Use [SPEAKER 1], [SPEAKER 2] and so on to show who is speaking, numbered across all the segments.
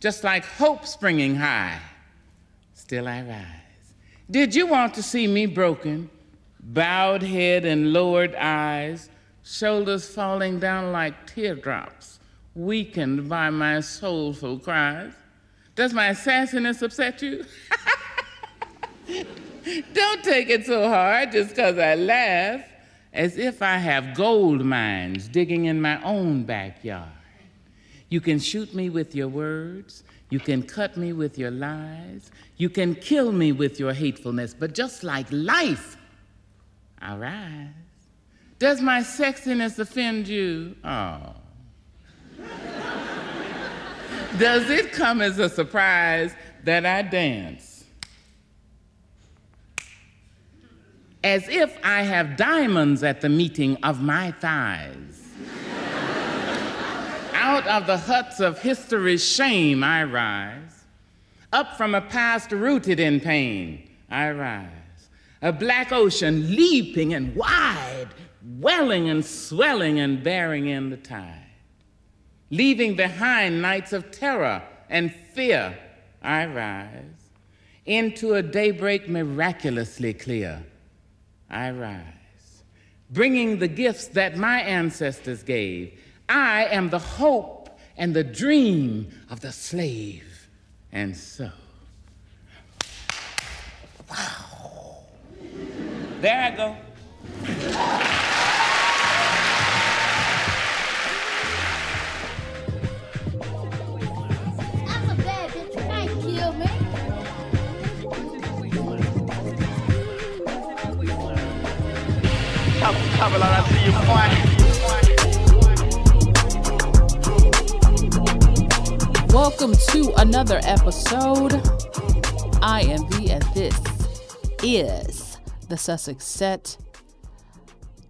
[SPEAKER 1] just like hope springing high, still I rise. Did you want to see me broken, bowed head and lowered eyes, shoulders falling down like teardrops, weakened by my soulful cries? Does my sassiness upset you? Don't take it so hard just because I laugh, as if I have gold mines digging in my own backyard. You can shoot me with your words, you can cut me with your lies, you can kill me with your hatefulness, but just like life, I rise. Does my sexiness offend you? Oh. Does it come as a surprise that I dance? As if I have diamonds at the meeting of my thighs. Out of the huts of history's shame, I rise. Up from a past rooted in pain, I rise. A black ocean leaping and wide, welling and swelling and bearing in the tide. Leaving behind nights of terror and fear, I rise. Into a daybreak miraculously clear, I rise. Bringing the gifts that my ancestors gave. I am the hope and the dream of the slave. And so, wow. There I go.
[SPEAKER 2] I'm a bad bitch. You can't kill me.
[SPEAKER 3] Top, top it, I see you, boy.
[SPEAKER 4] Welcome to another episode. I am V, and this is the Sussex Set.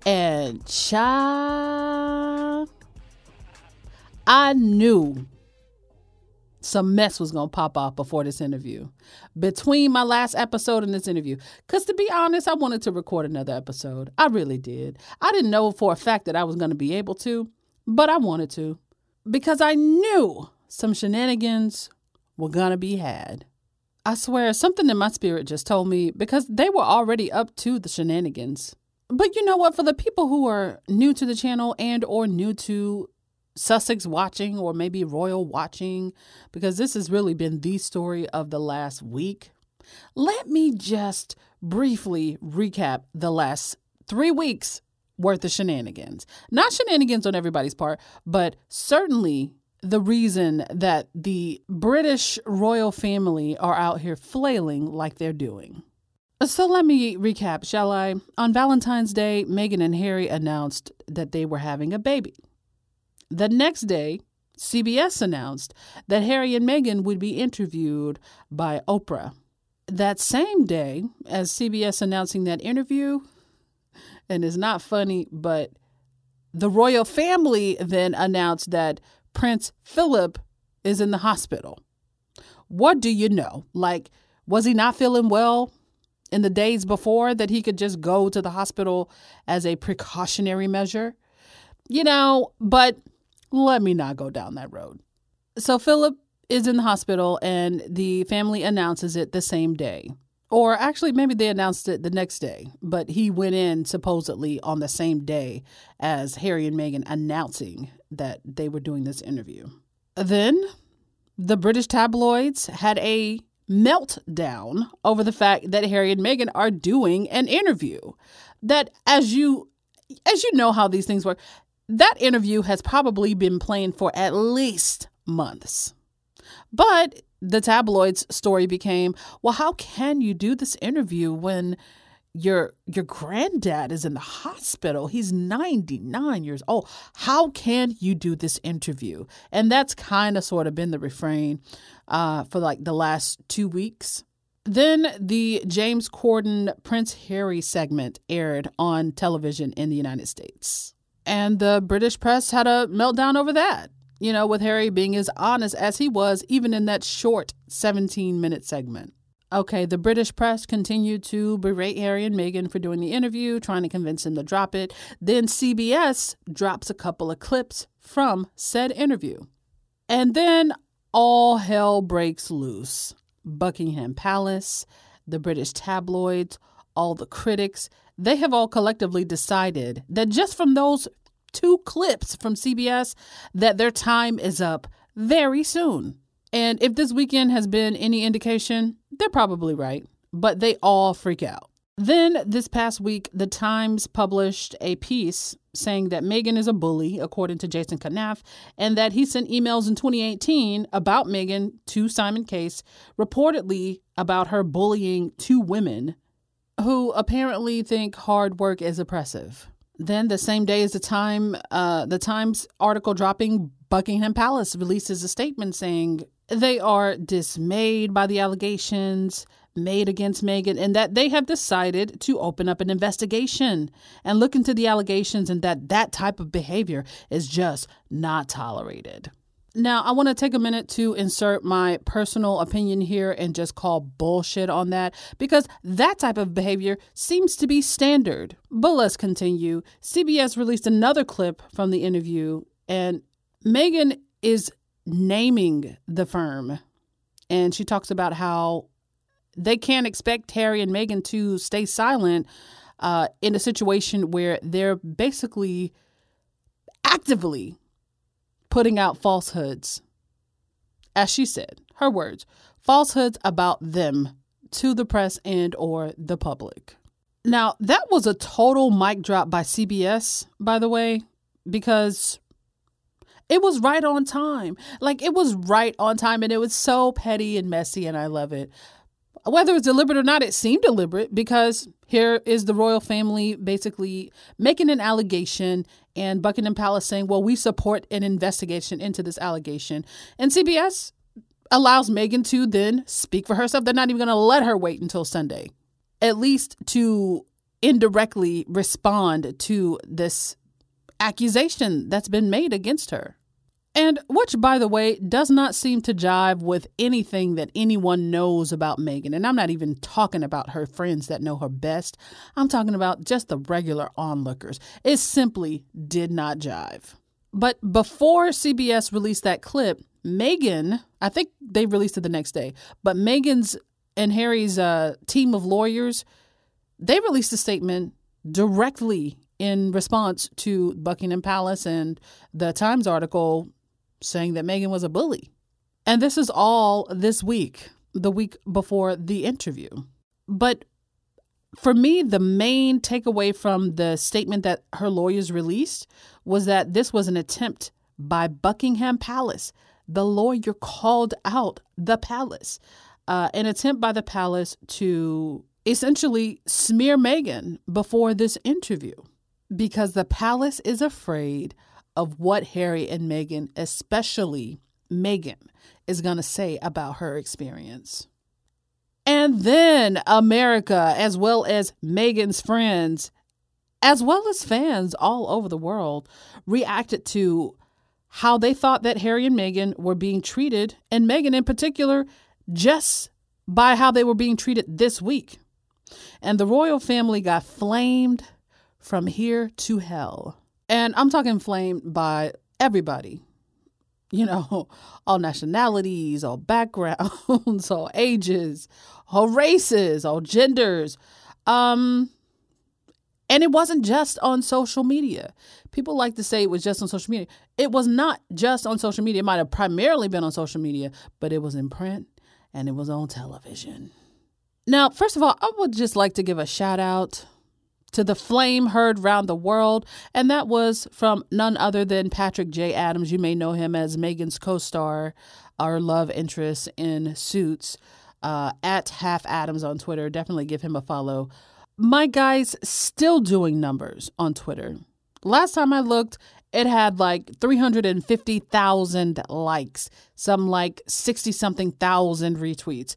[SPEAKER 4] And cha, I knew some mess was gonna pop off before this interview. Between my last episode and this interview. Cause to be honest, I wanted to record another episode. I really did. I didn't know for a fact that I was gonna be able to, but I wanted to. Because I knew some shenanigans were gonna be had. I swear, something in my spirit just told me because they were already up to the shenanigans. But you know what? For the people who are new to the channel and or new to Sussex watching or maybe Royal watching, because this has really been the story of the last week, let me just briefly recap the last three weeks worth of shenanigans. Not shenanigans on everybody's part, but certainly the reason that the British royal family are out here flailing like they're doing. So let me recap, shall I? On Valentine's Day, Meghan and Harry announced that they were having a baby. The next day, CBS announced that Harry and Meghan would be interviewed by Oprah. That same day, as CBS announcing that interview, and it's not funny, but the royal family then announced that Prince Philip is in the hospital. What do you know? Like, was he not feeling well in the days before that he could just go to the hospital as a precautionary measure? You know, but let me not go down that road. So, Philip is in the hospital and the family announces it the same day. Or actually, maybe they announced it the next day, but he went in supposedly on the same day as Harry and Meghan announcing that they were doing this interview. Then the British tabloids had a meltdown over the fact that Harry and Meghan are doing an interview. That as you as you know how these things work, that interview has probably been planned for at least months. But the tabloids story became, well, how can you do this interview when your your granddad is in the hospital. He's 99 years old. How can you do this interview? And that's kind of sort of been the refrain uh, for like the last two weeks. Then the James Corden Prince Harry segment aired on television in the United States. And the British press had a meltdown over that, you know, with Harry being as honest as he was, even in that short 17 minute segment. Okay, the British press continued to berate Harry and Meghan for doing the interview, trying to convince him to drop it. Then CBS drops a couple of clips from said interview. And then all hell breaks loose. Buckingham Palace, the British tabloids, all the critics, they have all collectively decided that just from those two clips from CBS that their time is up very soon. And if this weekend has been any indication, they're probably right, but they all freak out. Then this past week, The Times published a piece saying that Meghan is a bully, according to Jason Knauf, and that he sent emails in 2018 about Meghan to Simon Case, reportedly about her bullying two women who apparently think hard work is oppressive. Then the same day as the time, uh, the Times article dropping, Buckingham Palace releases a statement saying they are dismayed by the allegations made against Meghan and that they have decided to open up an investigation and look into the allegations and that that type of behavior is just not tolerated. Now, I want to take a minute to insert my personal opinion here and just call bullshit on that because that type of behavior seems to be standard. But let's continue. CBS released another clip from the interview, and Meghan is naming the firm. And she talks about how they can't expect Harry and Meghan to stay silent uh, in a situation where they're basically actively putting out falsehoods. As she said, her words, falsehoods about them to the press and or the public. Now, that was a total mic drop by CBS, by the way, because it was right on time. Like it was right on time and it was so petty and messy and I love it. Whether it's deliberate or not, it seemed deliberate because here is the royal family basically making an allegation and Buckingham Palace saying, well, we support an investigation into this allegation. And CBS allows Meghan to then speak for herself. They're not even going to let her wait until Sunday, at least to indirectly respond to this accusation that's been made against her. And which, by the way, does not seem to jive with anything that anyone knows about Meghan. And I'm not even talking about her friends that know her best. I'm talking about just the regular onlookers. It simply did not jive. But before CBS released that clip, Meghan, I think they released it the next day, but Meghan's and Harry's uh, team of lawyers, they released a statement directly in response to Buckingham Palace and the Times article saying that Meghan was a bully. And this is all this week, the week before the interview. But for me, the main takeaway from the statement that her lawyers released was that this was an attempt by Buckingham Palace. The lawyer called out the palace, uh, an attempt by the palace to essentially smear Meghan before this interview because the palace is afraid of what Harry and Meghan, especially Meghan, is going to say about her experience. And then America, as well as Meghan's friends, as well as fans all over the world, reacted to how they thought that Harry and Meghan were being treated, and Meghan in particular, just by how they were being treated this week. And the royal family got flamed from here to hell. And I'm talking flamed by everybody, you know, all nationalities, all backgrounds, all ages, all races, all genders. Um, and it wasn't just on social media. People like to say it was just on social media. It was not just on social media. It might have primarily been on social media, but it was in print and it was on television. Now, first of all, I would just like to give a shout out to the flame heard round the world, and that was from none other than Patrick J. Adams. You may know him as Meghan's co star, our love interest in Suits, uh, at Half Adams on Twitter. Definitely give him a follow. my guy's still doing numbers on Twitter. Last time I looked, it had like 350,000 likes, some like 60 something thousand retweets.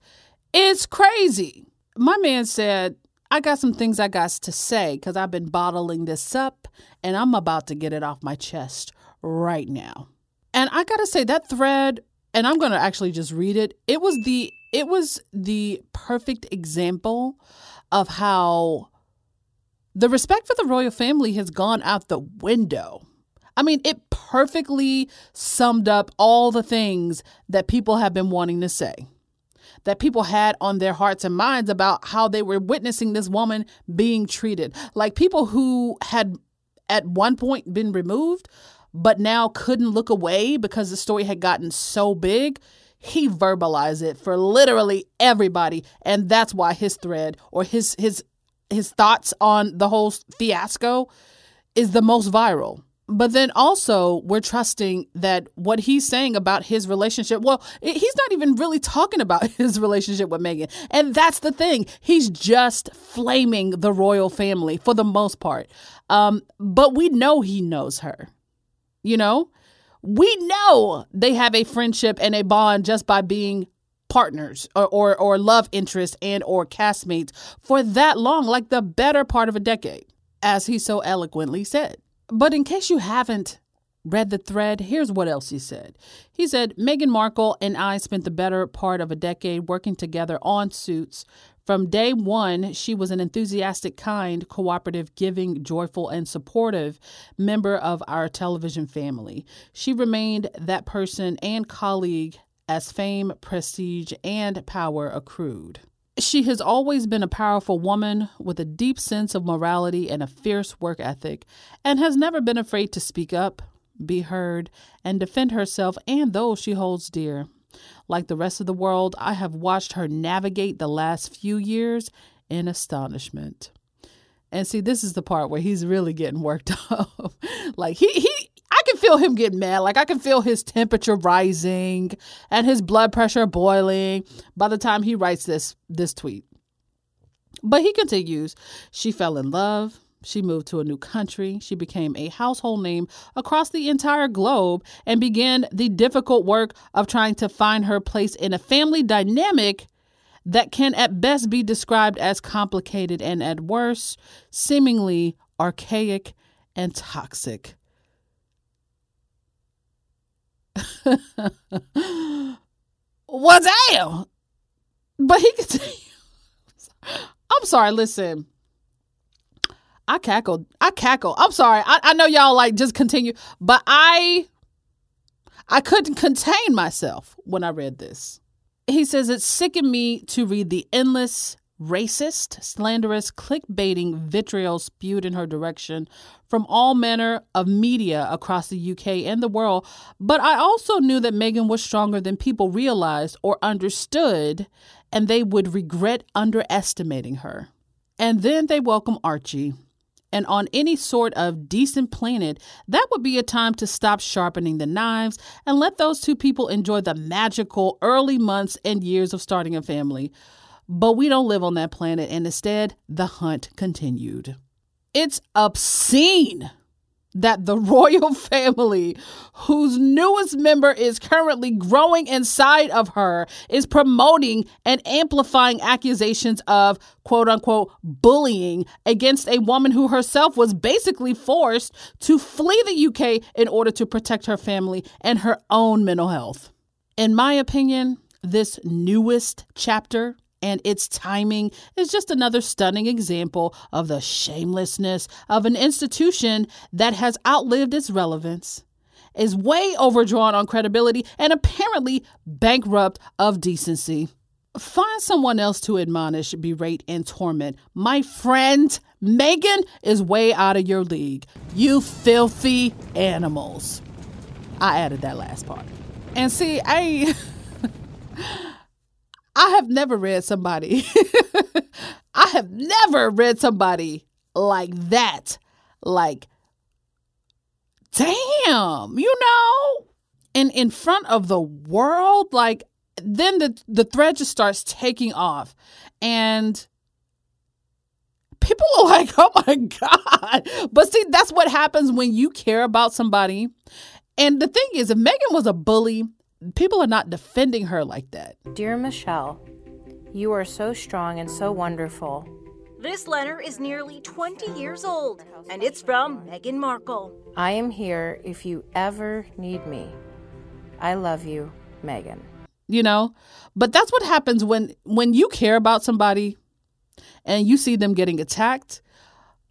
[SPEAKER 4] It's crazy. My man said, I got some things I got to say because I've been bottling this up and I'm about to get it off my chest right now. And I got to say that thread and I'm going to actually just read it. It was the it was the perfect example of how the respect for the royal family has gone out the window. I mean, it perfectly summed up all the things that people have been wanting to say, that people had on their hearts and minds about how they were witnessing this woman being treated. Like people who had at one point been removed, but now couldn't look away because the story had gotten so big. He verbalized it for literally everybody, and that's why his thread or his his his thoughts on the whole fiasco is the most viral. But then also, we're trusting that what he's saying about his relationship, well, he's not even really talking about his relationship with Meghan. And that's the thing. He's just flaming the royal family for the most part. Um, but we know he knows her. You know, we know they have a friendship and a bond just by being partners or, or, or love interest and or castmates for that long, like the better part of a decade, as he so eloquently said. But in case you haven't read the thread, here's what else he said. He said, Meghan Markle and I spent the better part of a decade working together on suits from day one, she was an enthusiastic, kind, cooperative, giving, joyful, and supportive member of our television family. She remained that person and colleague as fame, prestige, and power accrued. She has always been a powerful woman with a deep sense of morality and a fierce work ethic, and has never been afraid to speak up, be heard, and defend herself and those she holds dear. Like the rest of the world, I have watched her navigate the last few years in astonishment. And see, this is the part where he's really getting worked up. like he he feel him getting mad. Like I can feel his temperature rising and his blood pressure boiling by the time he writes this this tweet. But he continues, she fell in love, she moved to a new country. She became a household name across the entire globe and began the difficult work of trying to find her place in a family dynamic that can at best be described as complicated and at worst, seemingly archaic and toxic. well, damn. But he continues. I'm sorry, listen. I cackled. I cackle. I'm sorry. I, I know y'all like just continue, but I I couldn't contain myself when I read this. He says it sickened me to read the endless racist, slanderous, clickbaiting vitriol spewed in her direction from all manner of media across the UK and the world. But I also knew that Meghan was stronger than people realized or understood, and they would regret underestimating her. And then they welcome Archie, and on any sort of decent planet, that would be a time to stop sharpening the knives and let those two people enjoy the magical early months and years of starting a family. But we don't live on that planet, and instead, the hunt continued. It's obscene that the royal family, whose newest member is currently growing inside of her, is promoting and amplifying accusations of quote unquote bullying against a woman who herself was basically forced to flee the UK in order to protect her family and her own mental health. In my opinion, this newest chapter and its timing is just another stunning example of the shamelessness of an institution that has outlived its relevance, is way overdrawn on credibility, and apparently bankrupt of decency. Find someone else to admonish, berate, and torment. My friend, Meghan is way out of your league. You filthy animals. I added that last part. And see, I. I have never read somebody, I have never read somebody like that. Like, damn, you know? And in front of the world, like, then the, the thread just starts taking off. And people are like, oh my God. But see, that's what happens when you care about somebody. And the thing is, if Meghan was a bully, people are not defending her like that.
[SPEAKER 5] Dear Michelle, you are so strong and so wonderful.
[SPEAKER 6] This letter is nearly 20 years old, and it's from Meghan Markle.
[SPEAKER 5] I am here if you ever need me. I love you, Meghan.
[SPEAKER 4] You know? But that's what happens when when you care about somebody and you see them getting attacked,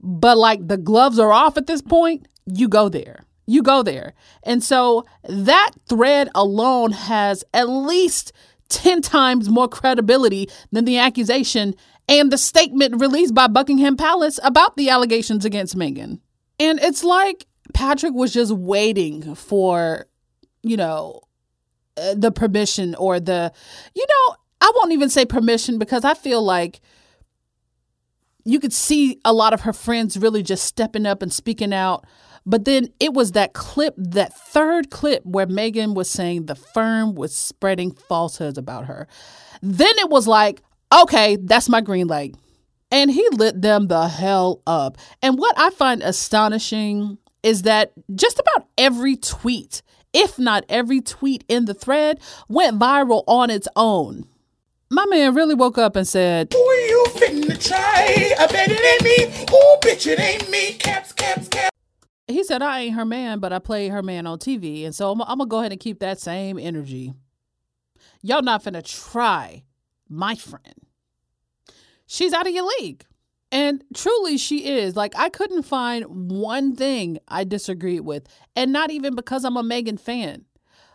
[SPEAKER 4] but like the gloves are off at this point, you go there. You go there. And so that thread alone has at least 10 times more credibility than the accusation and the statement released by Buckingham Palace about the allegations against Meghan. And it's like Patrick was just waiting for, you know, uh, the permission or the, you know, I won't even say permission because I feel like you could see a lot of her friends really just stepping up and speaking out. But then it was that clip, that third clip where Meghan was saying the firm was spreading falsehoods about her. Then it was like, okay, that's my green light. And he lit them the hell up. And what I find astonishing is that just about every tweet, if not every tweet in the thread, went viral on its own. My man really woke up and said,
[SPEAKER 7] Who are you finna try? I bet it ain't me. Oh, bitch, it ain't me. Caps, caps, caps.
[SPEAKER 4] He said, I ain't her man, but I play her man on TV. And so I'm, I'm to go ahead and keep that same energy. Y'all not finna try my friend. She's out of your league. And truly, she is. Like, I couldn't find one thing I disagreed with. And not even because I'm a Meghan fan.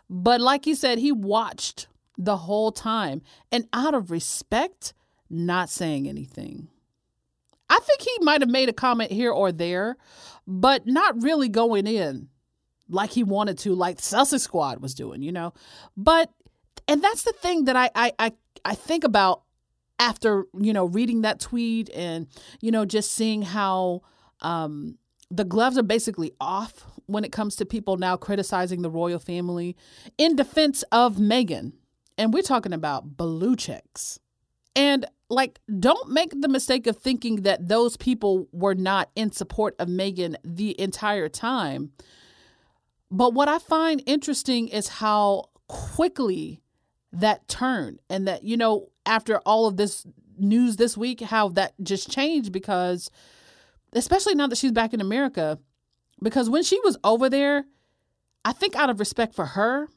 [SPEAKER 4] But like he said, he watched the whole time. And out of respect, not saying anything. I think he might have made a comment here or there, but not really going in like he wanted to, like Sussex Squad was doing, you know. But and that's the thing that I I I, I think about after you know reading that tweet and you know just seeing how um, the gloves are basically off when it comes to people now criticizing the royal family in defense of Meghan, and we're talking about blue checks. And like, don't make the mistake of thinking that those people were not in support of Meghan the entire time. But what I find interesting is how quickly that turned, and that, you know, after all of this news this week, how that just changed because, especially now that she's back in America, because when she was over there, I think out of respect for her,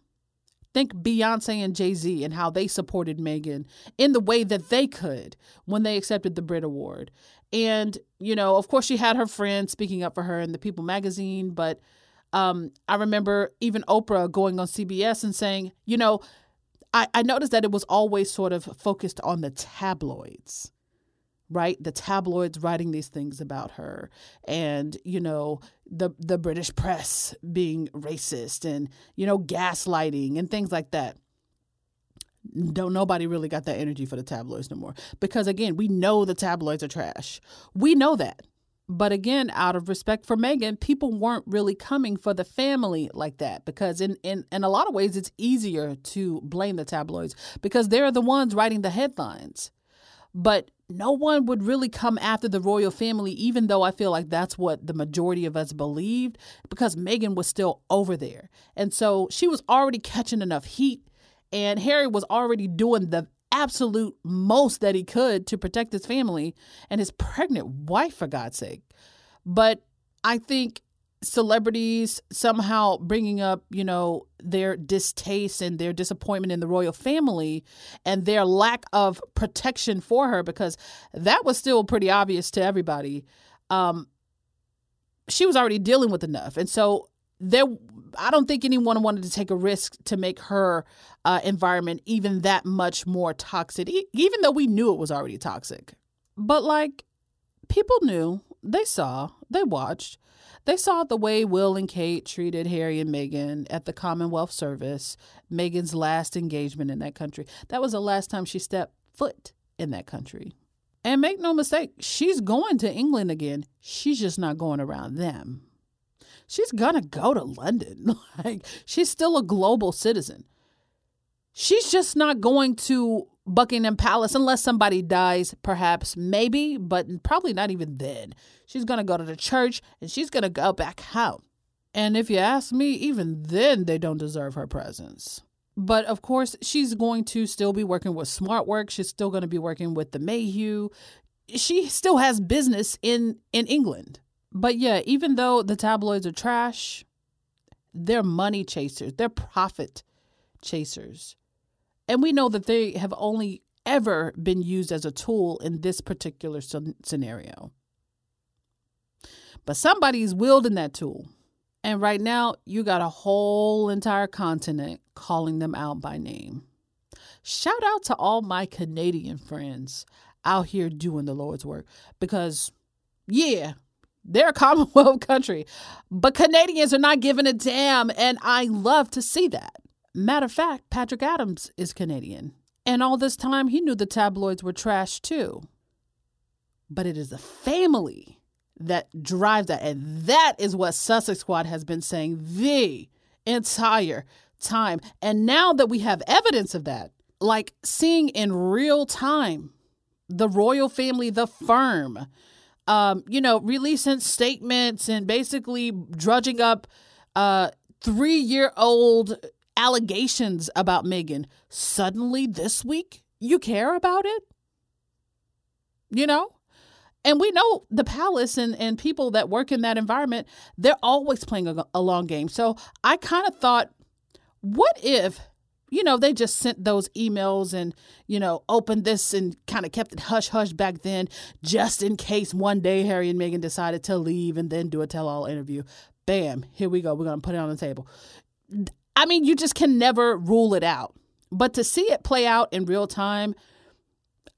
[SPEAKER 4] think Beyonce and Jay Z and how they supported Meghan in the way that they could when they accepted the Brit Award. And, you know, of course, she had her friends speaking up for her in the People magazine, but um, I remember even Oprah going on CBS and saying, you know, I, I noticed that it was always sort of focused on the tabloids right? The tabloids writing these things about her and you know the the british press being racist and you know gaslighting and things like that. Don't nobody really got that energy for the tabloids no more because again we know the tabloids are trash. We know that. But again out of respect for Meghan people weren't really coming for the family like that because in in in a lot of ways it's easier to blame the tabloids because they're the ones writing the headlines. But no one would really come after the royal family, even though I feel like that's what the majority of us believed, because Meghan was still over there. And so she was already catching enough heat, and Harry was already doing the absolute most that he could to protect his family and his pregnant wife, for God's sake. But I think celebrities somehow bringing up, you know, their distaste and their disappointment in the royal family and their lack of protection for her because that was still pretty obvious to everybody. Um, she was already dealing with enough. And so there I don't think anyone wanted to take a risk to make her uh, environment even that much more toxic, e- even though we knew it was already toxic. But like people knew, they saw, they watched. They saw the way Will and Kate treated Harry and Meghan at the Commonwealth Service, Meghan's last engagement in that country. That was the last time she stepped foot in that country. And make no mistake, she's going to England again. She's just not going around them. She's gonna go to London. like she's still a global citizen. She's just not going to Buckingham Palace unless somebody dies, perhaps, maybe, but probably not even then. She's going to go to the church and she's going to go back home. And if you ask me, even then, they don't deserve her presence. But of course, she's going to still be working with SmartWorks. She's still going to be working with the Mayhew. She still has business in in England. But yeah, even though the tabloids are trash, they're money chasers. They're profit chasers. And we know that they have only ever been used as a tool in this particular scenario. But somebody's wielding that tool. And right now, you got a whole entire continent calling them out by name. Shout out to all my Canadian friends out here doing the Lord's work because, yeah, they're a Commonwealth country, but Canadians are not giving a damn, and I love to see that. Matter of fact, Patrick Adams is Canadian, and all this time he knew the tabloids were trash too. But it is the family that drives that, and that is what Sussex Squad has been saying the entire time. And now that we have evidence of that, like seeing in real time the royal family, the firm, um, you know, releasing statements and basically drudging up uh, three year old allegations about Meghan. Suddenly this week, you care about it? You know? And we know the palace and, and people that work in that environment, they're always playing a, a long game. So I kind of thought, what if you know, they just sent those emails and, you know, opened this and kind of kept it hush hush back then, just in case one day Harry and Meghan decided to leave and then do a tell all interview. Bam, here we go. We're going to put it on the table. I mean, you just can never rule it out. But to see it play out in real time,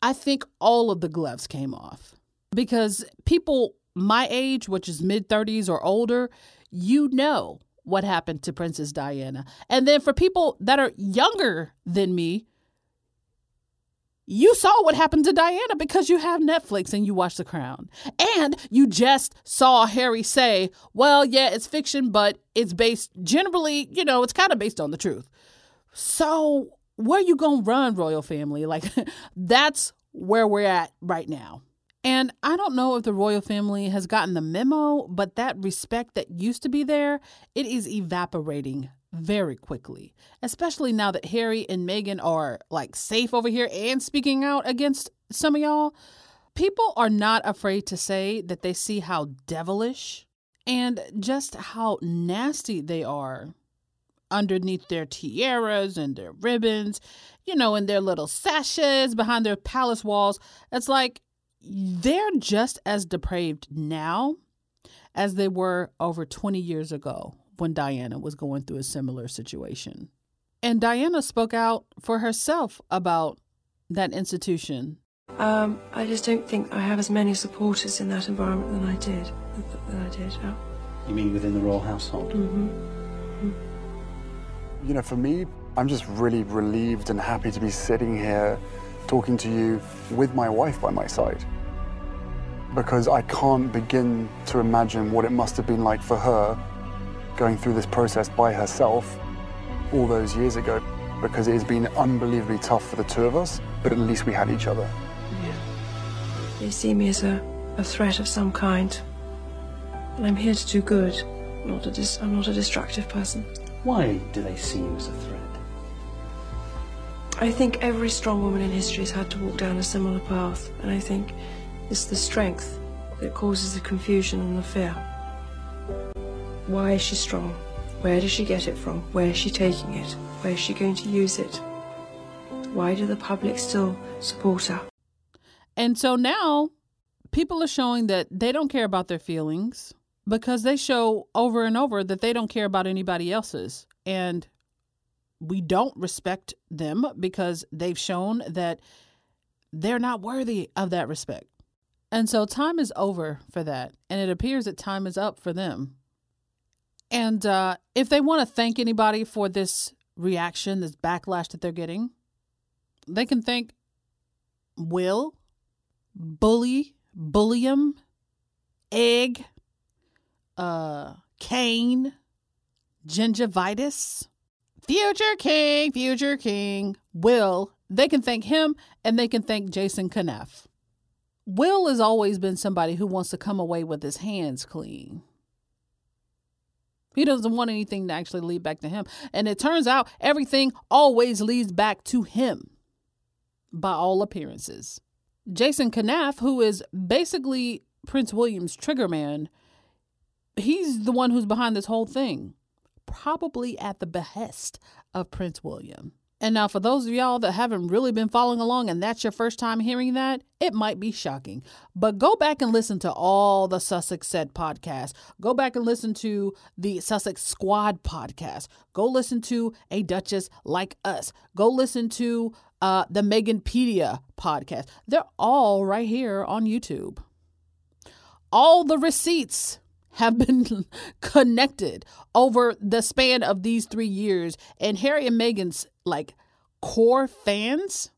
[SPEAKER 4] I think all of the gloves came off because people my age, which is mid 30s or older, you know what happened to Princess Diana. And then for people that are younger than me, you saw what happened to Diana because you have Netflix and you watch The Crown. And you just saw Harry say, well, yeah, it's fiction, but it's based generally, you know, it's kind of based on the truth. So where you going to run, royal family? Like, that's where we're at right now. And I don't know if the royal family has gotten the memo, but that respect that used to be there, it is evaporating very quickly, especially now that Harry and Meghan are like safe over here and speaking out against some of y'all. People are not afraid to say that they see how devilish and just how nasty they are underneath their tiaras and their ribbons, you know, and their little sashes behind their palace walls. It's like they're just as depraved now as they were over 20 years ago when Diana was going through a similar situation. And Diana spoke out for herself about that institution.
[SPEAKER 8] Um, I just don't think I have as many supporters in that environment than I did. Than I did. Yeah.
[SPEAKER 9] You mean within the royal household?
[SPEAKER 8] Mm-hmm. mm-hmm.
[SPEAKER 10] You know, for me, I'm just really relieved and happy to be sitting here talking to you with my wife by my side. Because I can't begin to imagine what it must have been like for her going through this process by herself all those years ago. Because it has been unbelievably tough for the two of us, but at least we had each other.
[SPEAKER 8] Yeah. They see me as a, a threat of some kind. And I'm here to do good. Not a dis- I'm not a destructive person.
[SPEAKER 9] Why do they see you as a threat?
[SPEAKER 8] I think every strong woman in history has had to walk down a similar path, and I think it's the strength that causes the confusion and the fear. Why is she strong? Where does she get it from? Where is she taking it? Where is she going to use it? Why do the public still support her?
[SPEAKER 4] And so now people are showing that they don't care about their feelings because they show over and over that they don't care about anybody else's. And we don't respect them because they've shown that they're not worthy of that respect. And so time is over for that. And it appears that time is up for them. And uh, if they want to thank anybody for this reaction, this backlash that they're getting, they can thank Will, Bully, Bulliam, Egg, uh, Kane, Gingivitis, Future King, Future King, Will, they can thank him and they can thank Jason Knauf. Will has always been somebody who wants to come away with his hands clean. He doesn't want anything to actually lead back to him. And it turns out everything always leads back to him by all appearances. Jason Knauf, who is basically Prince William's trigger man, he's the one who's behind this whole thing, probably at the behest of Prince William. And now, for those of y'all that haven't really been following along and that's your first time hearing that, it might be shocking. But go back and listen to all the Sussex Said podcast. Go back and listen to the Sussex Squad podcast. Go listen to A Duchess Like Us. Go listen to uh, the Meganpedia podcast. They're all right here on YouTube. All the receipts have been connected over the span of these three years. And Harry and Meghan's like core fans,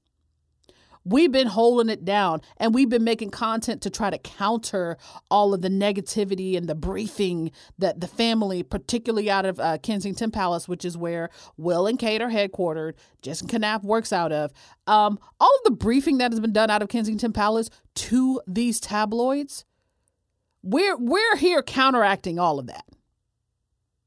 [SPEAKER 4] we've been holding it down and we've been making content to try to counter all of the negativity and the briefing that the family, particularly out of uh, Kensington Palace, which is where Will and Kate are headquartered, Jason Knauf works out of, um, all of the briefing that has been done out of Kensington Palace to these tabloids we're we're here counteracting all of that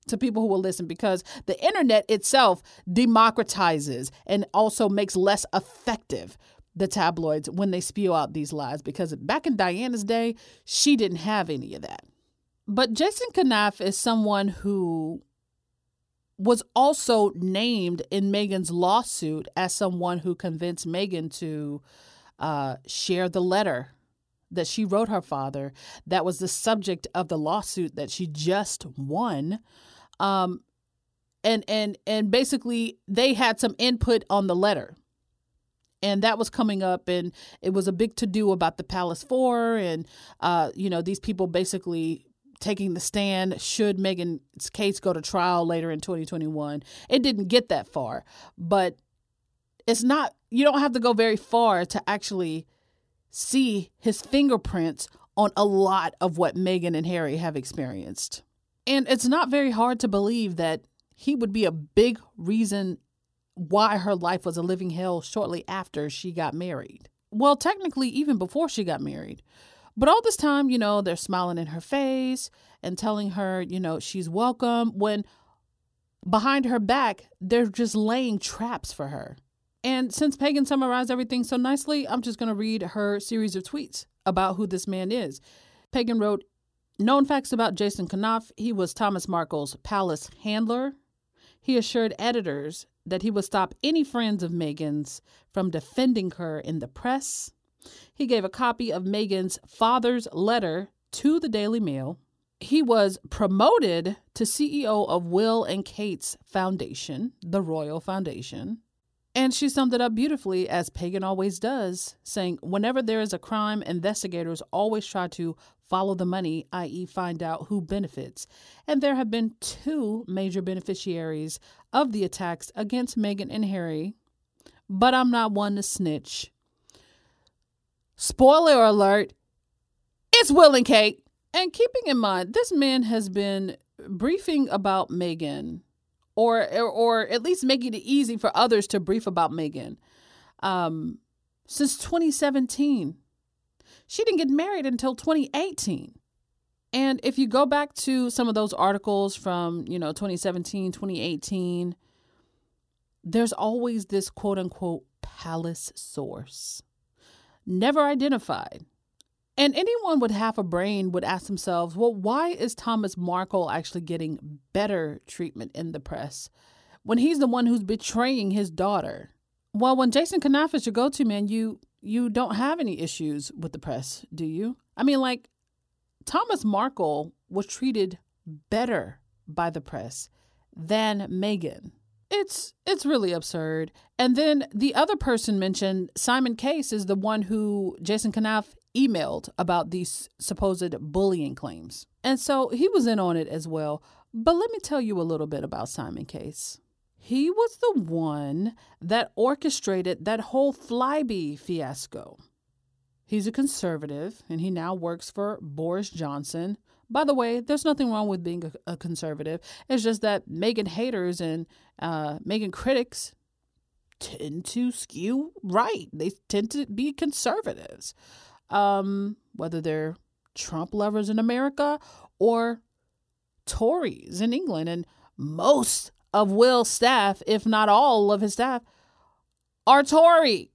[SPEAKER 4] to people who will listen because the internet itself democratizes and also makes less effective the tabloids when they spew out these lies because back in Diana's day, she didn't have any of that. But Jason Knauf is someone who was also named in Meghan's lawsuit as someone who convinced Meghan to uh, share the letter that she wrote her father that was the subject of the lawsuit that she just won. Um and and and basically they had some input on the letter. And that was coming up and it was a big to do about the palace four and uh you know these people basically taking the stand should Meghan's case go to trial later in 2021 it didn't get that far but it's not you don't have to go very far to actually see his fingerprints on a lot of what Meghan and Harry have experienced. And it's not very hard to believe that he would be a big reason why her life was a living hell shortly after she got married. Well, technically, even before she got married. But all this time, you know, they're smiling in her face and telling her, you know, she's welcome when behind her back, they're just laying traps for her. And since Pagan summarized everything so nicely, I'm just going to read her series of tweets about who this man is. Pagan wrote, Known facts about Jason Knauf he was Thomas Markle's palace handler. He assured editors that he would stop any friends of Meghan's from defending her in the press. He gave a copy of Meghan's father's letter to the Daily Mail. He was promoted to CEO of Will and Kate's foundation, the Royal Foundation. And she summed it up beautifully, as Pagan always does, saying, Whenever there is a crime, investigators always try to follow the money, i.e., find out who benefits. And there have been two major beneficiaries of the attacks against Meghan and Harry, but I'm not one to snitch. Spoiler alert, it's Will and Kate. And keeping in mind, this man has been briefing about Meghan or, or at least making it easy for others to brief about Meghan. Um, since 2017, she didn't get married until 2018. And if you go back to some of those articles from, you know, 2017, 2018, there's always this quote unquote palace source, never identified. And anyone with half a brain would ask themselves, well, why is Thomas Markle actually getting better treatment in the press when he's the one who's betraying his daughter? Well, when Jason Knauf is your go-to man, you you don't have any issues with the press, do you? I mean, like Thomas Markle was treated better by the press than Meghan. It's it's really absurd. And then the other person mentioned, Simon Case, is the one who Jason Knauf emailed about these supposed bullying claims. And so he was in on it as well. But let me tell you a little bit about Simon Case. He was the one that orchestrated that whole Flyby fiasco. He's a conservative and he now works for Boris Johnson. By the way, there's nothing wrong with being a, a conservative. It's just that Meghan haters and uh, Meghan critics tend to skew right. They tend to be conservatives, um, whether they're Trump lovers in America or Tories in England. And most of Will's staff, if not all of his staff, are Tory.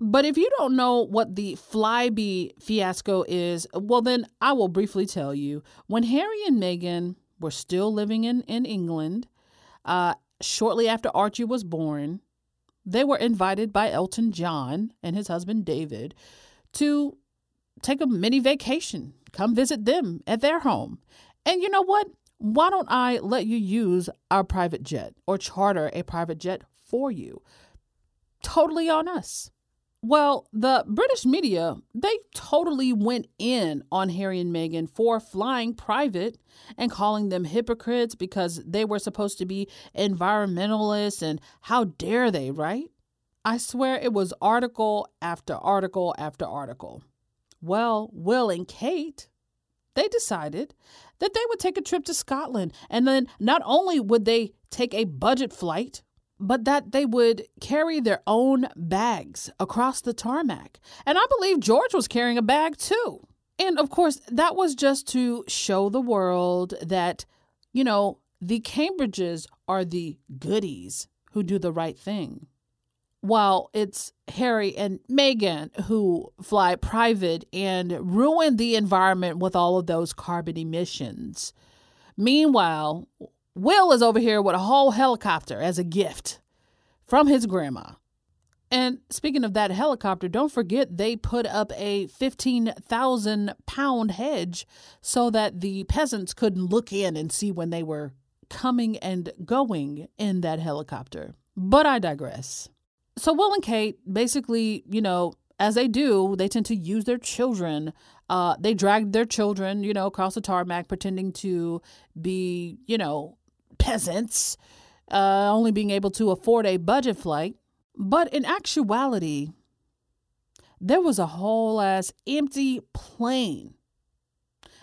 [SPEAKER 4] But if you don't know what the Flyby fiasco is, well, then I will briefly tell you. When Harry and Meghan were still living in, in England, uh, shortly after Archie was born, they were invited by Elton John and his husband David to take a mini vacation, come visit them at their home. And you know what? Why don't I let you use our private jet or charter a private jet for you? Totally on us. Well, the British media, they totally went in on Harry and Meghan for flying private and calling them hypocrites because they were supposed to be environmentalists and how dare they, right? I swear it was article after article after article. Well, Will and Kate, they decided that they would take a trip to Scotland and then not only would they take a budget flight, but that they would carry their own bags across the tarmac. And I believe George was carrying a bag too. And of course, that was just to show the world that, you know, the Cambridges are the goodies who do the right thing. While it's Harry and Meghan who fly private and ruin the environment with all of those carbon emissions. Meanwhile, Will is over here with a whole helicopter as a gift from his grandma. And speaking of that helicopter, don't forget they put up a 15,000 pound hedge so that the peasants couldn't look in and see when they were coming and going in that helicopter. But I digress. So, Will and Kate basically, you know, as they do, they tend to use their children. Uh, they dragged their children, you know, across the tarmac, pretending to be, you know, peasants, uh, only being able to afford a budget flight. But in actuality, there was a whole ass empty plane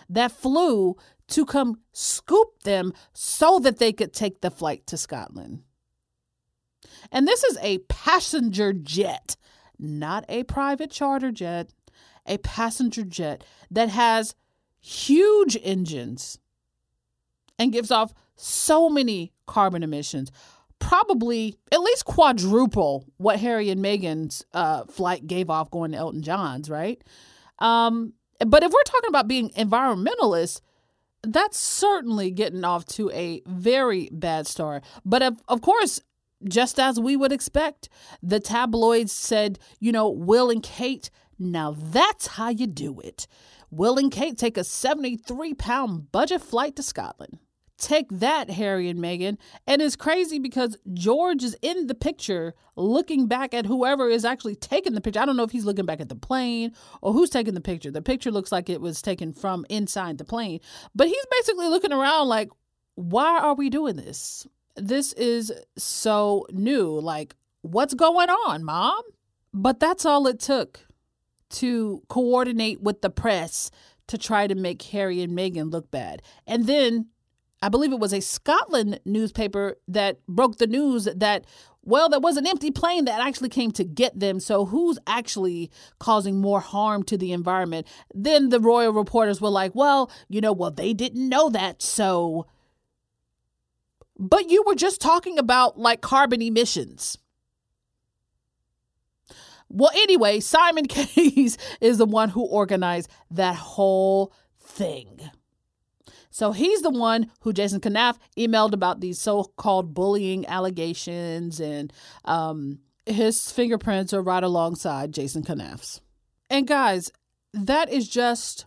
[SPEAKER 4] that flew to come scoop them so that they could take the flight to Scotland. And this is a passenger jet, not a private charter jet, a passenger jet that has huge engines and gives off so many carbon emissions, probably at least quadruple what Harry and Meghan's uh, flight gave off going to Elton John's, right? Um, but if we're talking about being environmentalists, that's certainly getting off to a very bad start. But of, of course, just as we would expect, the tabloids said, you know, Will and Kate, now that's how you do it. Will and Kate take a 73 pound budget flight to Scotland. Take that, Harry and Meghan. And it's crazy because George is in the picture looking back at whoever is actually taking the picture. I don't know if he's looking back at the plane or who's taking the picture. The picture looks like it was taken from inside the plane. But he's basically looking around like, why are we doing this? This is so new. Like, what's going on, mom? But that's all it took to coordinate with the press to try to make Harry and Meghan look bad. And then I believe it was a Scotland newspaper that broke the news that, well, there was an empty plane that actually came to get them. So who's actually causing more harm to the environment? Then the royal reporters were like, well, you know, well, they didn't know that. So. But you were just talking about like carbon emissions. Well, anyway, Simon Case is the one who organized that whole thing. So he's the one who Jason Knauf emailed about these so-called bullying allegations, and um, his fingerprints are right alongside Jason Knauf's. And guys, that is just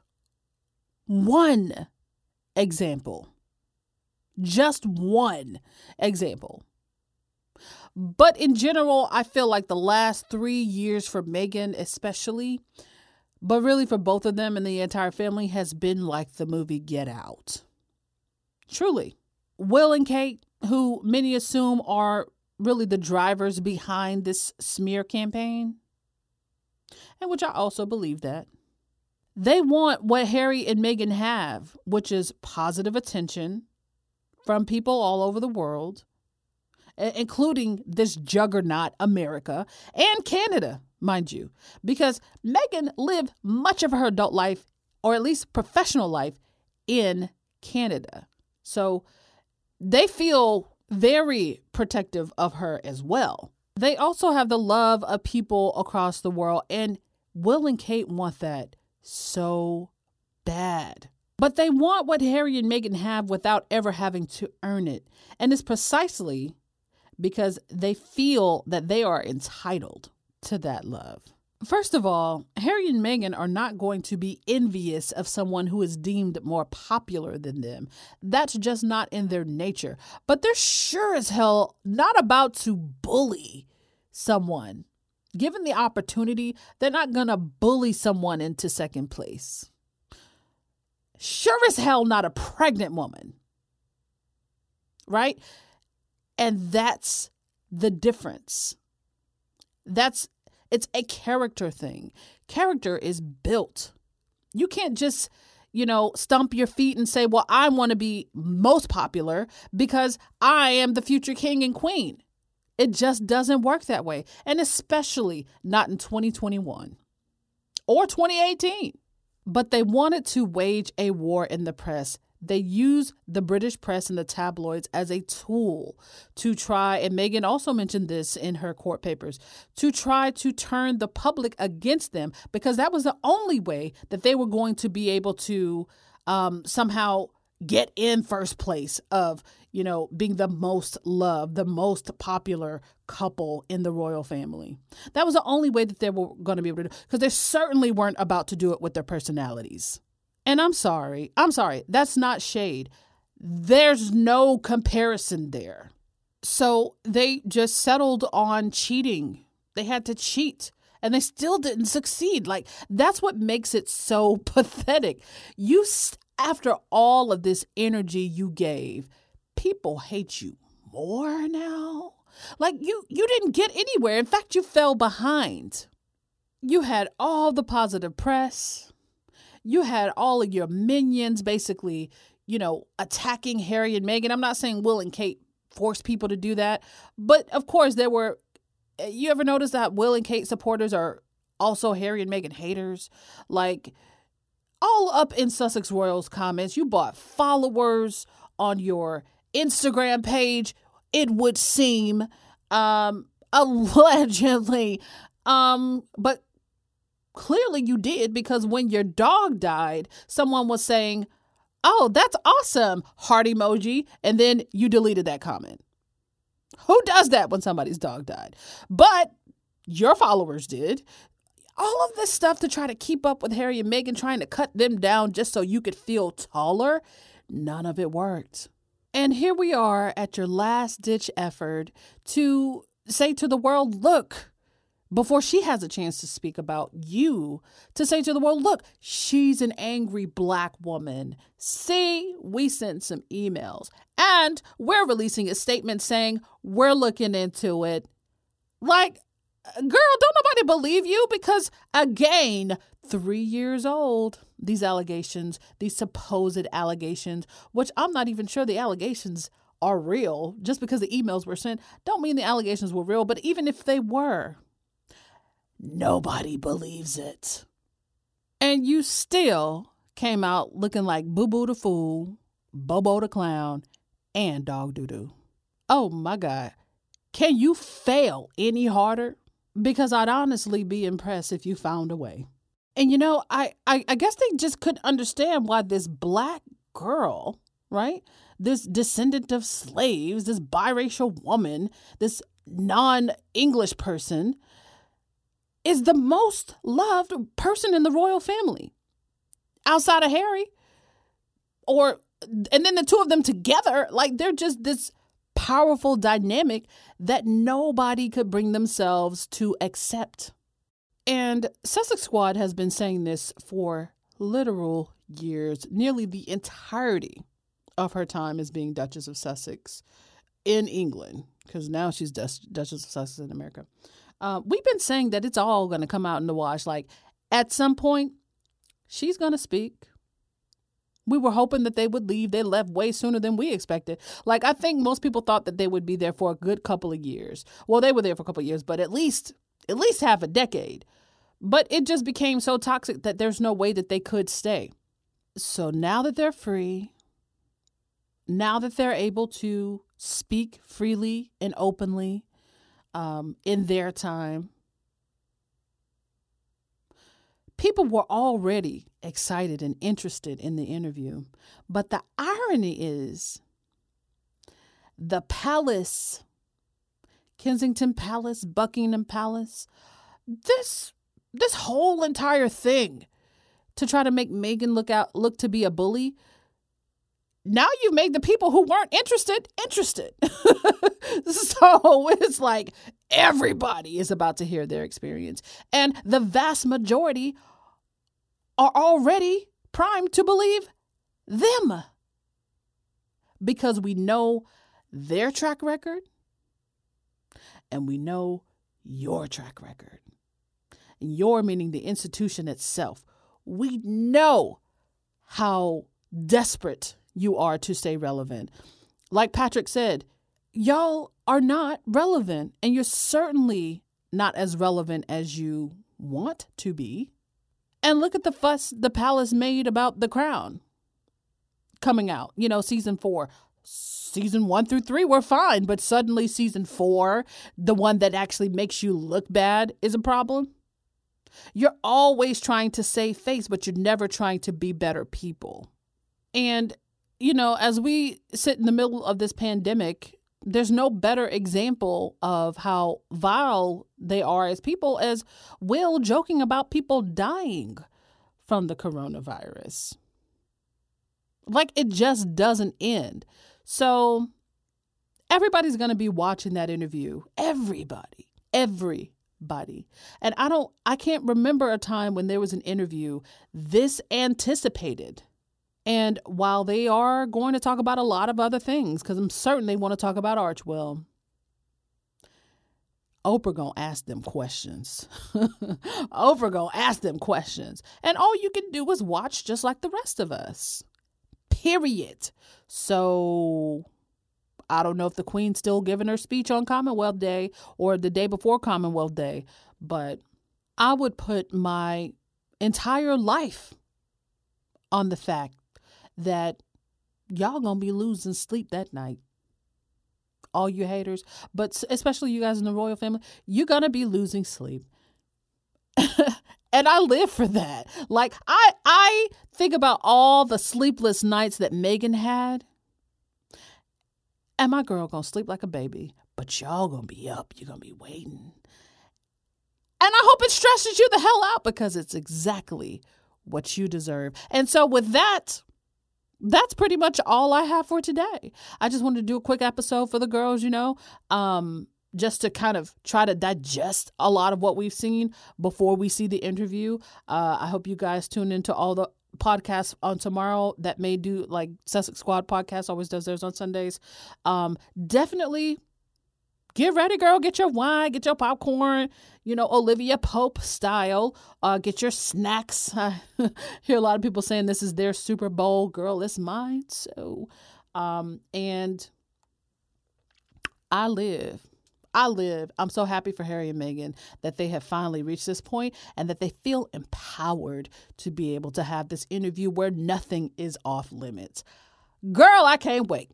[SPEAKER 4] one example. Just one example. But in general, I feel like the last three years for Meghan, especially, but really for both of them and the entire family has been like the movie Get Out. Truly. Will and Kate, who many assume are really the drivers behind this smear campaign, and which I also believe that. They want what Harry and Meghan have, which is positive attention from people all over the world including this juggernaut, America, and Canada, mind you, because Meghan lived much of her adult life, or at least professional life, in Canada. So they feel very protective of her as well. They also have the love of people across the world, and Will and Kate want that so bad. But they want what Harry and Meghan have without ever having to earn it. And it's precisely because they feel that they are entitled to that love. First of all, Harry and Meghan are not going to be envious of someone who is deemed more popular than them. That's just not in their nature. But they're sure as hell not about to bully someone. Given the opportunity, they're not going to bully someone into second place. Sure as hell not a pregnant woman. Right? And that's the difference. That's it's a character thing. Character is built. You can't just, you know, stump your feet and say, "Well, I want to be most popular because I am the future king and queen." It just doesn't work that way, and especially not in 2021 or 2018. But they wanted to wage a war in the press. They used the British press and the tabloids as a tool to try, and Meghan also mentioned this in her court papers, to try to turn the public against them because that was the only way that they were going to be able to um, somehow get in first place of you know being the most loved the most popular couple in the royal family that was the only way that they were going to be able to do because they certainly weren't about to do it with their personalities and I'm sorry, I'm sorry, that's not shade. There's no comparison there. So they just settled on cheating. They had to cheat and they still didn't succeed. Like, that's what makes it so pathetic. You, after all of this energy you gave, people hate you more now. Like, you, you didn't get anywhere. In fact, you fell behind. You had all the positive press you had all of your minions basically, you know, attacking Harry and Meghan. I'm not saying Will and Kate forced people to do that, but of course there were. Eh, you ever notice that Will and Kate supporters are also Harry and Meghan haters? Like all up in Sussex Royals comments, you bought followers on your Instagram page. It would seem, um, allegedly, um, but Clearly, you did because when your dog died, someone was saying, Oh, that's awesome, heart emoji. And then you deleted that comment. Who does that when somebody's dog died? But your followers did. All of this stuff to try to keep up with Harry and Meghan, trying to cut them down just so you could feel taller, none of it worked. And here we are at your last ditch effort to say to the world, look, before she has a chance to speak about you, to say to the world, look, she's an angry black woman. See, we sent some emails and we're releasing a statement saying we're looking into it. Like, girl, don't nobody believe you because, again, three years old, these allegations, these supposed allegations, which I'm not even sure the allegations are real. Just because the emails were sent, don't mean the allegations were real. But even if they were, Nobody believes it. And you still came out looking like Boo Boo the Fool, Bobo the Clown, and Dog Doo Doo. Oh my God. Can you fail any harder? Because I'd honestly be impressed if you found a way. And you know, I, I, I guess they just couldn't understand why this black girl, right? This descendant of slaves, this biracial woman, this non English person is the most loved person in the royal family outside of Harry. Or, and then the two of them together, like they're just this powerful dynamic that nobody could bring themselves to accept. And Sussex Squad has been saying this for literal years, nearly the entirety of her time as being Duchess of Sussex in England, because now she's Duchess of Sussex in America. Uh, we've been saying that it's all going to come out in the wash. Like at some point, she's going to speak. We were hoping that they would leave. They left way sooner than we expected. Like, I think most people thought that they would be there for a good couple of years. Well, they were there for a couple of years, but at least, at least half a decade. But it just became so toxic that there's no way that they could stay. So now that they're free, now that they're able to speak freely and openly um, in their time, people were already excited and interested in the interview. But the irony is the palace, Kensington Palace, Buckingham Palace, this this whole entire thing to try to make Meghan look out look to be a bully. Now you've made the people who weren't interested interested. so it's like everybody is about to hear their experience. And the vast majority are already primed to believe them because we know their track record and we know your track record. And your meaning the institution itself. We know how desperate you are to stay relevant. Like Patrick said, y'all are not relevant, and you're certainly not as relevant as you want to be. And look at the fuss the palace made about the crown coming out, you know, season four. Season one through three were fine, but suddenly season four, the one that actually makes you look bad, is a problem. You're always trying to save face, but you're never trying to be better people. And, you know, as we sit in the middle of this pandemic, there's no better example of how vile they are as people as Will joking about people dying from the coronavirus. Like it just doesn't end. So everybody's going to be watching that interview. Everybody. Everybody. And I don't I can't remember a time when there was an interview this anticipated and while they are going to talk about a lot of other things, because I'm certain they want to talk about Archewell, Oprah gonna ask them questions. Oprah gonna ask them questions. And all you can do is watch just like the rest of us. Period. So I don't know if the Queen's still giving her speech on Commonwealth Day or the day before Commonwealth Day, but I would put my entire life on the fact that y'all gonna be losing sleep that night. All you haters, but especially you guys in the royal family, you're gonna be losing sleep. and I live for that. Like I I think about all the sleepless nights that Meghan had. And my girl gonna sleep like a baby, but y'all gonna be up. You're gonna be waiting. And I hope it stresses you the hell out because it's exactly what you deserve. And so with that, that's pretty much all I have for today. I just wanted to do a quick episode for the girls, you know, um, just to kind of try to digest a lot of what we've seen before we see the interview. Uh, I hope you guys tune into all the podcasts on tomorrow that may do like Sussex Squad podcast always does theirs on Sundays. Um, definitely get ready, girl. Get your wine, get your popcorn, you know, Olivia Pope style. Uh, get your snacks. I hear a lot of people saying this is their Super Bowl. Girl, it's mine. So, um, and I live. I live. I'm so happy for Harry and Meghan that they have finally reached this point and that they feel empowered to be able to have this interview where nothing is off limits. Girl, I can't wait.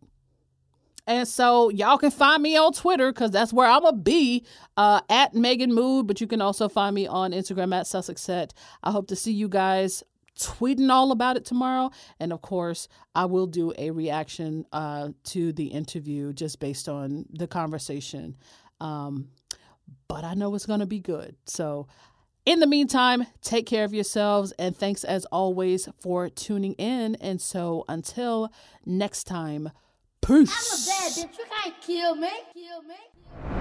[SPEAKER 4] And so y'all can find me on Twitter because that's where I'm going to be uh, at Megan Mood. But you can also find me on Instagram at Sussex Set. I hope to see you guys tweeting all about it tomorrow. And of course, I will do a reaction uh, to the interview just based on the conversation. Um, but I know it's going to be good. So, in the meantime, take care of yourselves. And thanks as always for tuning in. And so, until next time, Peace.
[SPEAKER 2] I'm a bad bitch. You can't kill me. Kill me.